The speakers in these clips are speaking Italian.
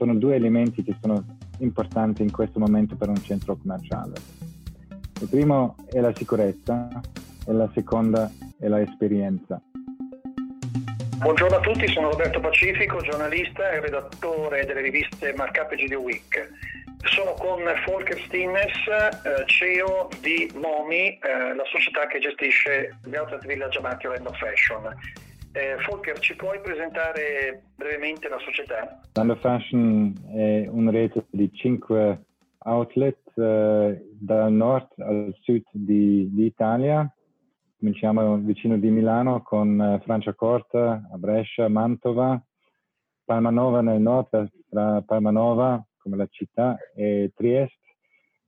sono due elementi che sono importanti in questo momento per un centro commerciale. Il primo è la sicurezza e la seconda è l'esperienza. Buongiorno a tutti, sono Roberto Pacifico, giornalista e redattore delle riviste Markup e GDO Week. Sono con Volker Stinnes, eh, CEO di Momi, eh, la società che gestisce l'Outlet Village Amati Land of Fashion. Eh, Volker, ci puoi presentare brevemente la società? Land of Fashion è una rete di cinque outlet eh, dal nord al sud di, di Italia cominciamo vicino di Milano con eh, Franciacorta, a Brescia, Mantova, Palmanova nel nord, tra Palmanova come la città e Trieste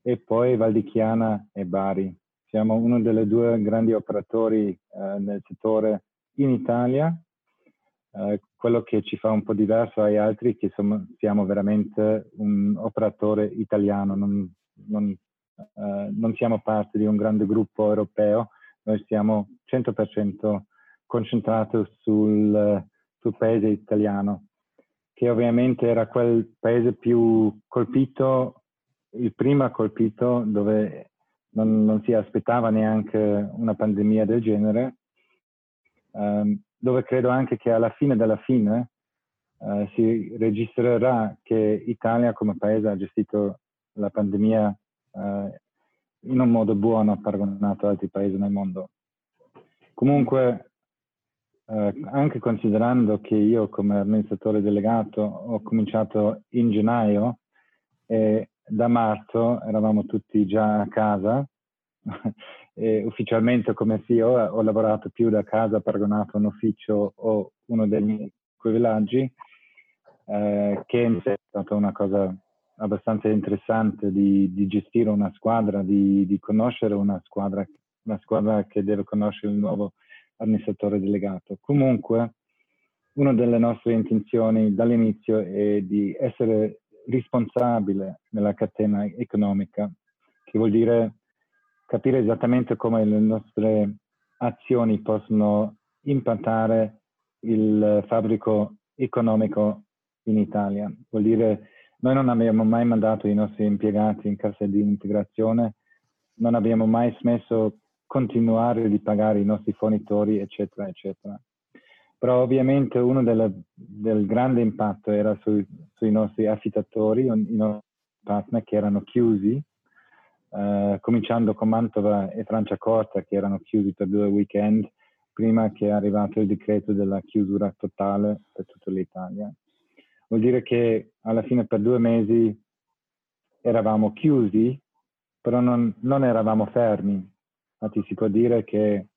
e poi Valdichiana e Bari. Siamo uno dei due grandi operatori eh, nel settore in Italia. Eh, quello che ci fa un po' diverso ai altri è che siamo, siamo veramente un operatore italiano, non, non, eh, non siamo parte di un grande gruppo europeo, noi siamo 100% concentrati sul, sul paese italiano, che ovviamente era quel paese più colpito, il primo colpito dove non, non si aspettava neanche una pandemia del genere, um, dove credo anche che alla fine della fine uh, si registrerà che Italia come paese ha gestito la pandemia uh, in un modo buono paragonato ad altri paesi nel mondo. Comunque, eh, anche considerando che io come amministratore delegato ho cominciato in gennaio e da marzo eravamo tutti già a casa, e ufficialmente come CEO ho lavorato più da casa paragonato a un ufficio o uno degli equivillaggi, eh, che è stata una cosa abbastanza interessante di, di gestire una squadra, di, di, conoscere una squadra, una squadra che deve conoscere il nuovo amministratore delegato. Comunque, una delle nostre intenzioni dall'inizio è di essere responsabile nella catena economica, che vuol dire capire esattamente come le nostre azioni possono impattare il fabbrico economico in Italia. Vuol dire noi non abbiamo mai mandato i nostri impiegati in cassa di integrazione, non abbiamo mai smesso continuare di pagare i nostri fornitori, eccetera, eccetera. Però ovviamente uno delle, del grande impatto era sui, sui nostri affittatori, i nostri partner che erano chiusi, eh, cominciando con Mantova e Franciacorta che erano chiusi per due weekend prima che è arrivato il decreto della chiusura totale per tutta l'Italia vuol dire che alla fine per due mesi eravamo chiusi, però non, non eravamo fermi. Infatti si può dire che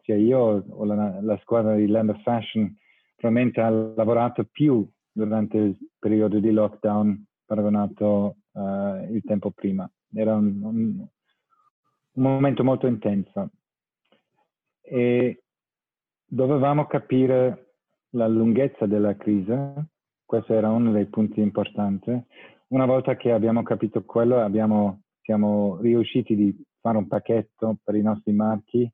cioè io o la, la, squadra di Land of Fashion probabilmente ha lavorato più durante il periodo di lockdown paragonato uh, il tempo prima. Era un, un, un momento molto intenso e dovevamo capire la lunghezza della crisi questo era uno dei punti importanti. Una volta che abbiamo capito quello, abbiamo, siamo riusciti di fare un pacchetto per i nostri marchi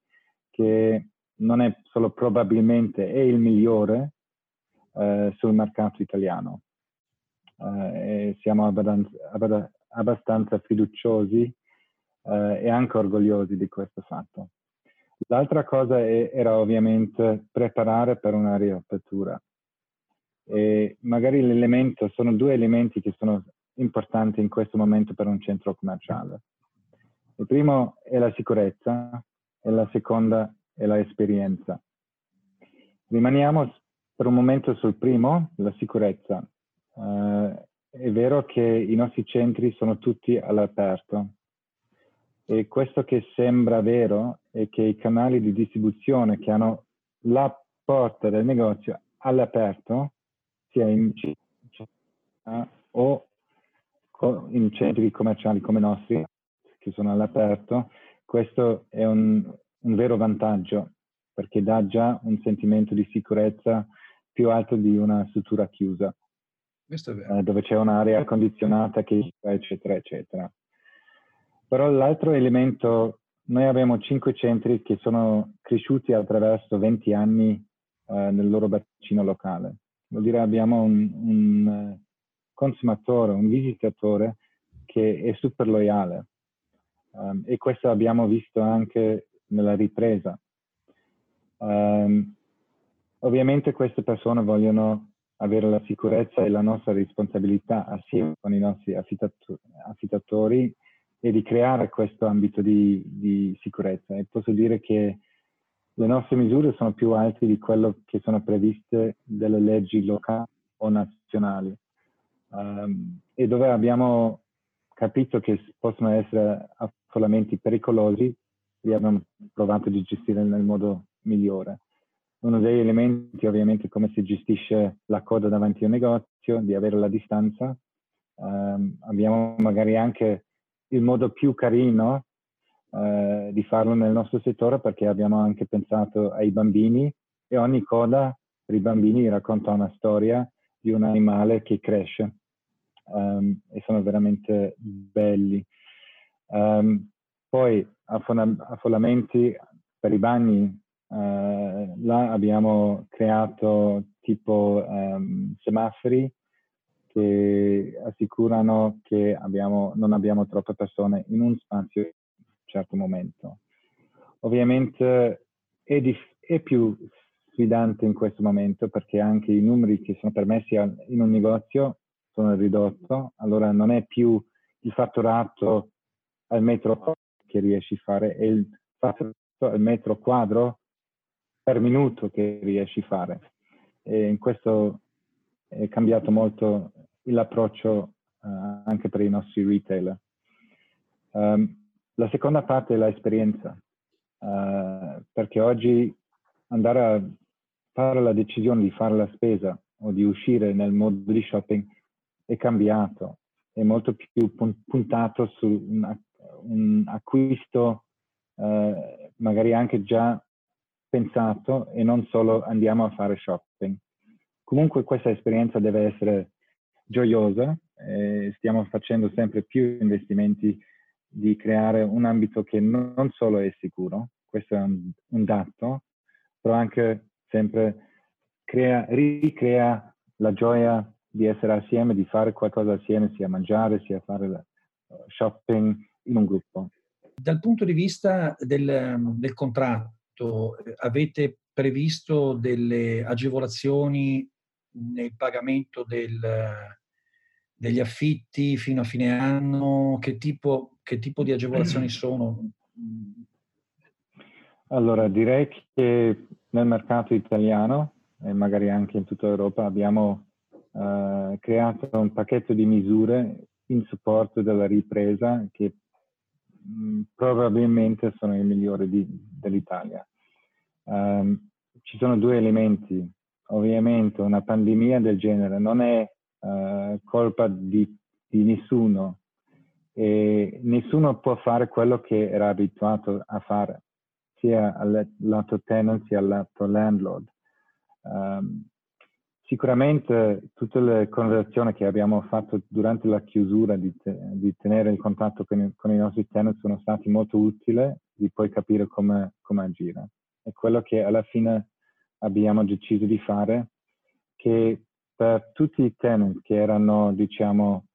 che non è solo probabilmente è il migliore eh, sul mercato italiano. Eh, siamo abbastanza, abbastanza fiduciosi eh, e anche orgogliosi di questo fatto. L'altra cosa è, era ovviamente preparare per una riapertura e magari l'elemento, sono due elementi che sono importanti in questo momento per un centro commerciale. Il primo è la sicurezza e la seconda è l'esperienza. Rimaniamo per un momento sul primo, la sicurezza. Uh, è vero che i nostri centri sono tutti all'aperto. E questo che sembra vero è che i canali di distribuzione che hanno la porta del negozio all'aperto sia in città o in centri commerciali come i nostri che sono all'aperto, questo è un, un vero vantaggio perché dà già un sentimento di sicurezza più alto di una struttura chiusa, dove c'è un'area condizionata, che, eccetera, eccetera. Però l'altro elemento, noi abbiamo cinque centri che sono cresciuti attraverso 20 anni eh, nel loro bacino locale vuol dire abbiamo un, un consumatore, un visitatore che è super loyale. Um, e questo abbiamo visto anche nella ripresa. Um, ovviamente queste persone vogliono avere la sicurezza e la nostra responsabilità assieme con i nostri affittatori e di creare questo ambito di, di, sicurezza. E posso dire che le nostre misure sono più alte di quello che sono previste dalle leggi locali o nazionali um, e dove abbiamo capito che possono essere affollamenti pericolosi, li abbiamo provato a gestire nel modo migliore. Uno degli elementi ovviamente è come si gestisce la coda davanti a un negozio, di avere la distanza. Um, abbiamo magari anche il modo più carino uh, di farlo nel nostro settore perché abbiamo anche pensato ai bambini e ogni coda per i bambini racconta una storia di un animale che cresce um, e sono veramente belli. Um, poi affollamenti per i bagni, uh, là abbiamo creato tipo um, semafori che assicurano che abbiamo, non abbiamo troppe persone in un spazio in un certo momento. Ovviamente è, dif- è più sfidante in questo momento perché anche i numeri che sono permessi in un negozio sono ridotto, allora non è più il fatturato al metro che riesci a fare, è il fatturato al metro quadro per minuto che riesci a fare. E in questo è cambiato molto l'approccio uh, anche per i nostri retailer. Um, la seconda parte è l'esperienza, uh, perché oggi andare a fare la decisione di fare la spesa o di uscire nel modo di shopping è cambiato, è molto più puntato su un, un acquisto eh, magari anche già pensato e non solo andiamo a fare shopping. Comunque questa esperienza deve essere gioiosa, eh, stiamo facendo sempre più investimenti di creare un ambito che non solo è sicuro, questo è un, un dato, però anche sempre crea, ricrea la gioia di essere assieme, di fare qualcosa assieme, sia mangiare, sia fare shopping in un gruppo. Dal punto di vista del, del contratto, avete previsto delle agevolazioni nel pagamento del, degli affitti fino a fine anno? Che tipo, che tipo di agevolazioni sono? Allora, direi che nel mercato italiano e magari anche in tutta Europa abbiamo uh, creato un pacchetto di misure in supporto della ripresa che mh, mm, probabilmente sono i migliori di, dell'Italia. Um, ci sono due elementi. Ovviamente una pandemia del genere non è uh, colpa di, di nessuno e nessuno può fare quello che era abituato a fare, sia al lato tenant sia al lato landlord. Um, Sicuramente tutte le conversazioni che abbiamo fatto durante la chiusura di, te, di tenere il contatto con, con, i nostri tenant sono stati molto utili di poi capire come, come agire. È quello che alla fine abbiamo deciso di fare, che per tutti i tenant che erano, diciamo,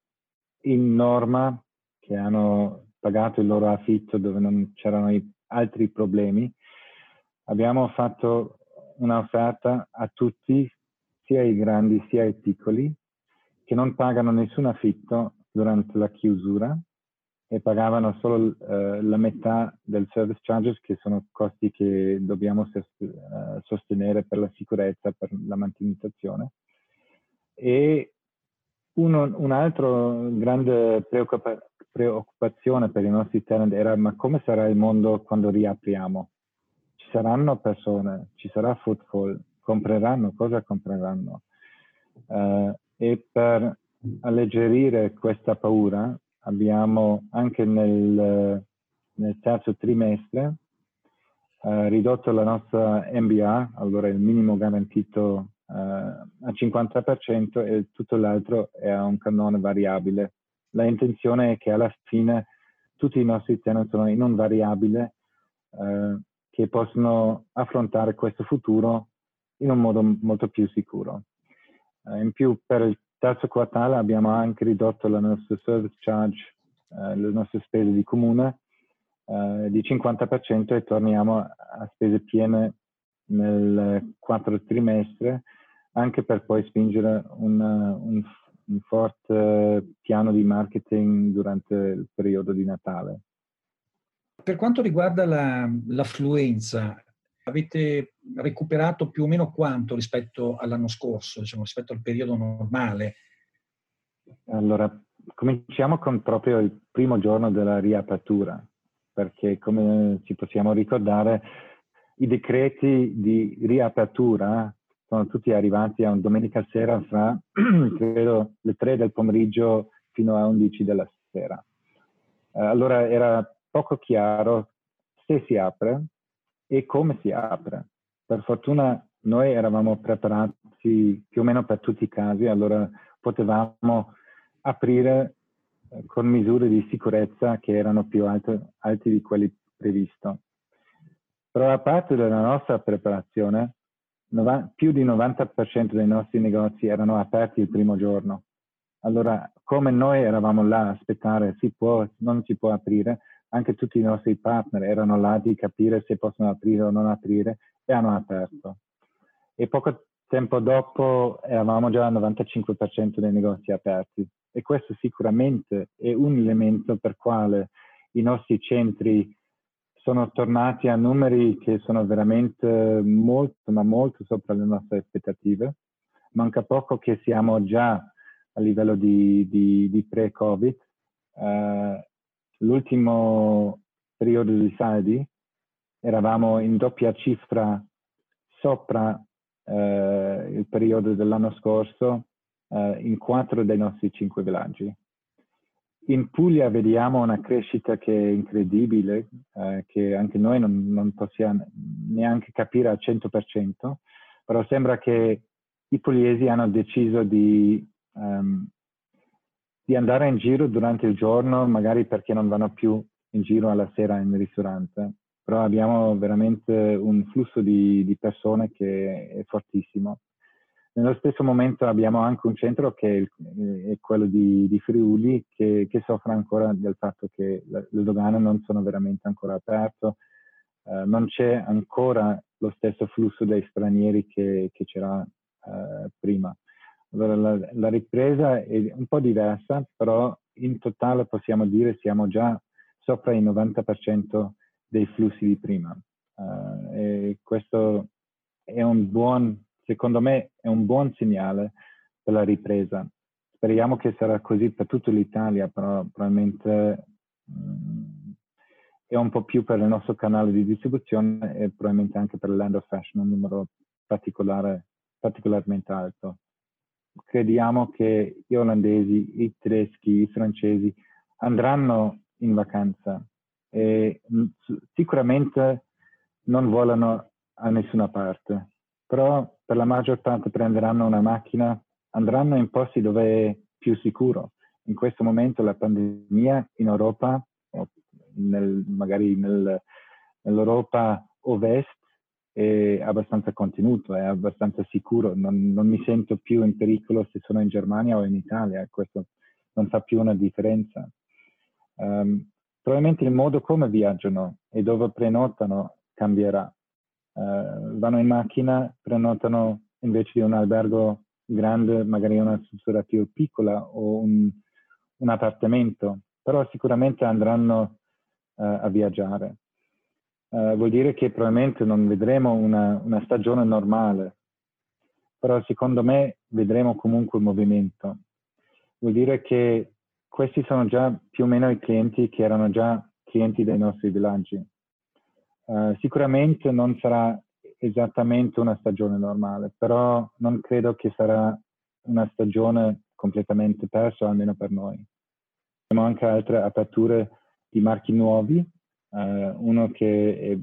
in norma, che hanno pagato il loro affitto dove non c'erano altri problemi, abbiamo fatto un'offerta a tutti sia i grandi sia i piccoli, che non pagano nessun affitto durante la chiusura e pagavano solo uh, la metà del service charges, che sono costi che dobbiamo uh, sostenere per la sicurezza, per la manutenzione. E uno, un altro grande preoccupa- preoccupazione per i nostri tenant era ma come sarà il mondo quando riapriamo? Ci saranno persone, ci sarà footfall, compreranno, cosa compreranno. Uh, e per alleggerire questa paura abbiamo anche nel, nel terzo trimestre uh, ridotto la nostra MBA, allora il minimo garantito uh, a 50% e tutto l'altro è a un cannone variabile. La intenzione è che alla fine tutti i nostri tenant sono in un variabile che possono affrontare questo futuro in un modo molto più sicuro. Uh, in più, per il terzo quartale abbiamo anche ridotto la nostra service charge, eh, le nostre spese di comune eh, di 50% e torniamo a spese piene nel quarto trimestre, anche per poi spingere un, un, un forte piano di marketing durante il periodo di Natale. Per quanto riguarda la, l'affluenza, avete recuperato più o meno quanto rispetto all'anno scorso, diciamo, rispetto al periodo normale? Allora, cominciamo con proprio il primo giorno della riapertura, perché come ci possiamo ricordare, i decreti di riapertura sono tutti arrivati a un domenica sera fra, credo, le 3 del pomeriggio fino a 11 della sera. allora era poco chiaro se si apre e come si apre. Per fortuna noi eravamo preparati più o meno per tutti i casi, allora potevamo aprire eh, con misure di sicurezza che erano più alte, alte di quelli previsti. Però a parte della nostra preparazione, più di 90% dei nostri negozi erano aperti il primo giorno. Allora, come noi eravamo là a aspettare, si può, non si può aprire, anche tutti i nostri partner erano là di capire se possono aprire o non aprire e hanno aperto. E poco tempo dopo eravamo già al 95% dei negozi aperti e questo sicuramente è un elemento per quale i nostri centri sono tornati a numeri che sono veramente molto, ma molto sopra le nostre aspettative. Manca poco che siamo già a livello di, di, di pre-Covid. Uh, l'ultimo periodo di saldi eravamo in doppia cifra sopra eh, il periodo dell'anno scorso eh, in quattro dei nostri cinque villaggi. In Puglia vediamo una crescita che è incredibile, eh, che anche noi non, non, possiamo neanche capire al 100%, però sembra che i pugliesi hanno deciso di um, di andare in giro durante il giorno, magari perché non vanno più in giro alla sera in ristorante, però abbiamo veramente un flusso di, di persone che è fortissimo. Nello stesso momento abbiamo anche un centro che è, quello di, di Friuli che, che, soffre ancora del fatto che le, le dogane non sono veramente ancora aperte, eh, non c'è ancora lo stesso flusso dei stranieri che, che c'era eh, prima. Allora la, la, ripresa è un po' diversa, però in totale possiamo dire siamo già sopra il 90% dei flussi di prima. Uh, e questo è un buon, secondo me, è un buon segnale per la ripresa. Speriamo che sarà così per tutta l'Italia, però probabilmente um, è un po' più per il nostro canale di distribuzione e probabilmente anche per il Land of Fashion un numero particolare, particolarmente alto crediamo che gli olandesi, i tedeschi, i francesi andranno in vacanza e sicuramente non volano a nessuna parte, però per la maggior parte prenderanno una macchina, andranno in posti dove è più sicuro. In questo momento la pandemia in Europa, nel, magari nel, nell'Europa ovest, è abbastanza contenuto, è abbastanza sicuro, non, non, mi sento più in pericolo se sono in Germania o in Italia, questo non fa più una differenza. Um, probabilmente il modo come viaggiano e dove prenotano cambierà. Uh, vanno in macchina, prenotano invece di un albergo grande, magari una struttura più piccola o un, un appartamento, però sicuramente andranno uh, a viaggiare eh, vuol dire che probabilmente non vedremo una, una, stagione normale, però secondo me vedremo comunque movimento. Vuol dire che questi sono già più o meno i clienti che erano già clienti dei nostri villaggi. Uh, sicuramente non sarà esattamente una stagione normale, però non credo che sarà una stagione completamente persa, almeno per noi. Abbiamo anche altre aperture di marchi nuovi Uh, uno che è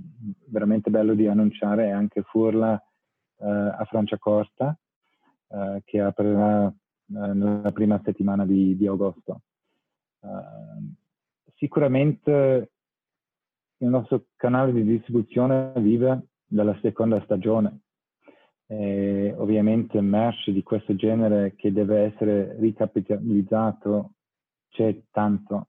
veramente bello di annunciare è anche Furla uh, a Franciacorta, uh, che aprirà nella prima settimana di, di agosto. sicuramente il nostro canale di distribuzione vive dalla seconda stagione. E ovviamente merce di questo genere che deve essere ricapitalizzato c'è tanto.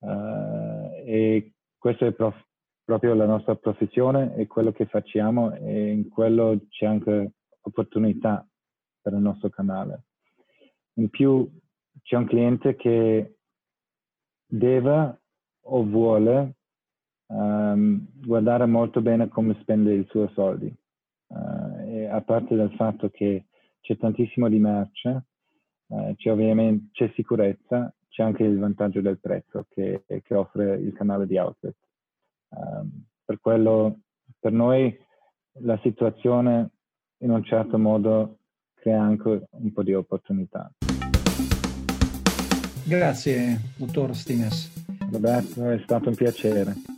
E questo è prof- proprio la nostra professione e quello che facciamo e in quello c'è anche opportunità per il nostro canale. In più c'è un cliente che deve o vuole um, guardare molto bene come spende i suoi soldi. Uh, a parte dal fatto che c'è tantissimo di merce, uh, c'è ovviamente c'è sicurezza, c'è anche il vantaggio del prezzo che, che offre il canale di outlet. Um, per quello, per noi la situazione in un certo modo crea anche un po' di opportunità. Grazie, dottor Stines. Roberto, è stato un piacere.